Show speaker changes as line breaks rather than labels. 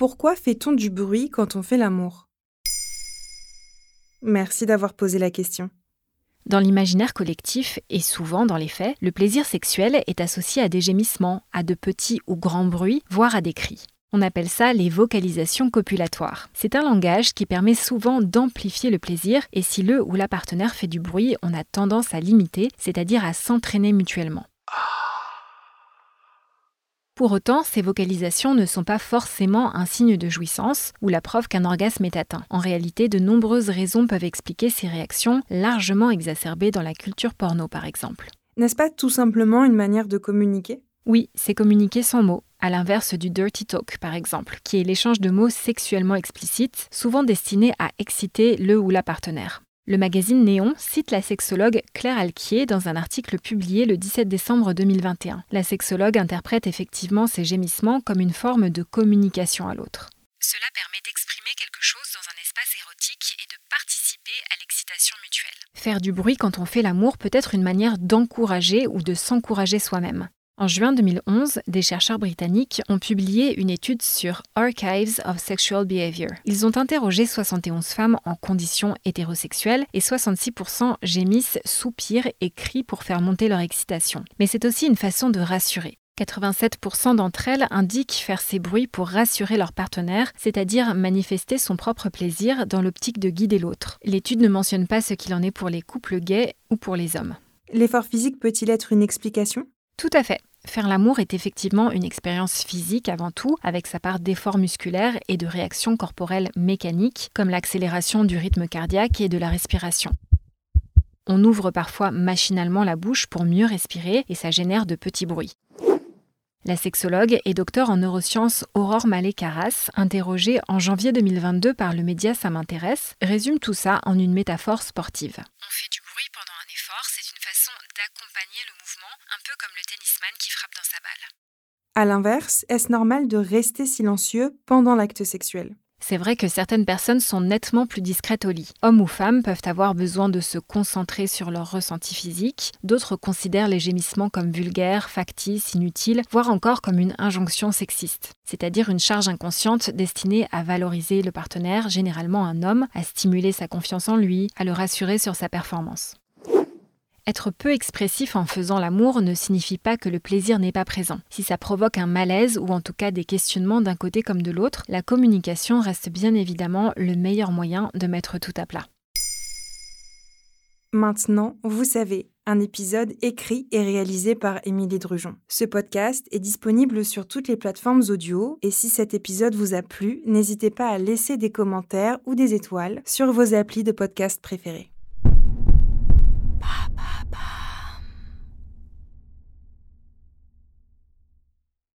Pourquoi fait-on du bruit quand on fait l'amour? Merci d'avoir posé la question.
Dans l'imaginaire collectif, et souvent dans les faits, le plaisir sexuel est associé à des gémissements, à de petits ou grands bruits, voire à des cris. On appelle ça les vocalisations copulatoires. C'est un langage qui permet souvent d'amplifier le plaisir et si le ou la partenaire fait du bruit, on a tendance à l'imiter, c'est-à-dire à s'entraîner mutuellement. Pour autant, ces vocalisations ne sont pas forcément un signe de jouissance ou la preuve qu'un orgasme est atteint. En réalité, de nombreuses raisons peuvent expliquer ces réactions, largement exacerbées dans la culture porno par exemple.
N'est-ce pas tout simplement une manière de communiquer?
Oui, c'est communiquer sans mots, à l'inverse du dirty talk par exemple, qui est l'échange de mots sexuellement explicites, souvent destinés à exciter le ou la partenaire. Le magazine Néon cite la sexologue Claire Alquier dans un article publié le 17 décembre 2021. La sexologue interprète effectivement ces gémissements comme une forme de communication à l'autre.
Cela permet d'exprimer quelque chose dans un espace érotique et de participer à l'excitation mutuelle.
Faire du bruit quand on fait l'amour peut être une manière d'encourager ou de s'encourager soi-même. En juin 2011, des chercheurs britanniques ont publié une étude sur Archives of Sexual Behavior. Ils ont interrogé 71 femmes en conditions hétérosexuelles et 66% gémissent, soupirent et crient pour faire monter leur excitation. Mais c'est aussi une façon de rassurer. 87% d'entre elles indiquent faire ces bruits pour rassurer leur partenaire, c'est-à-dire manifester son propre plaisir dans l'optique de guider l'autre. L'étude ne mentionne pas ce qu'il en est pour les couples gays ou pour les hommes.
L'effort physique peut-il être une explication?
Tout à fait. Faire l'amour est effectivement une expérience physique avant tout, avec sa part d'effort musculaire et de réactions corporelles mécaniques, comme l'accélération du rythme cardiaque et de la respiration. On ouvre parfois machinalement la bouche pour mieux respirer et ça génère de petits bruits. La sexologue et docteur en neurosciences Aurore Malé-Carras, interrogée en janvier 2022 par le média Ça m'intéresse, résume tout ça en une métaphore sportive.
On fait du bruit pendant un effort, c'est une façon d'accompagner le un peu comme le tennisman qui frappe dans sa balle.
À l'inverse, est-ce normal de rester silencieux pendant l'acte sexuel?
C'est vrai que certaines personnes sont nettement plus discrètes au lit. Hommes ou femmes peuvent avoir besoin de se concentrer sur leur ressenti physique, d'autres considèrent les gémissements comme vulgaires, factices, inutiles, voire encore comme une injonction sexiste, c'est-à-dire une charge inconsciente destinée à valoriser le partenaire, généralement un homme, à stimuler sa confiance en lui, à le rassurer sur sa performance. Être peu expressif en faisant l'amour ne signifie pas que le plaisir n'est pas présent. Si ça provoque un malaise ou en tout cas des questionnements d'un côté comme de l'autre, la communication reste bien évidemment le meilleur moyen de mettre tout à plat.
Maintenant, vous savez, un épisode écrit et réalisé par Émilie Drujon. Ce podcast est disponible sur toutes les plateformes audio et si cet épisode vous a plu, n'hésitez pas à laisser des commentaires ou des étoiles sur vos applis de podcast préférés.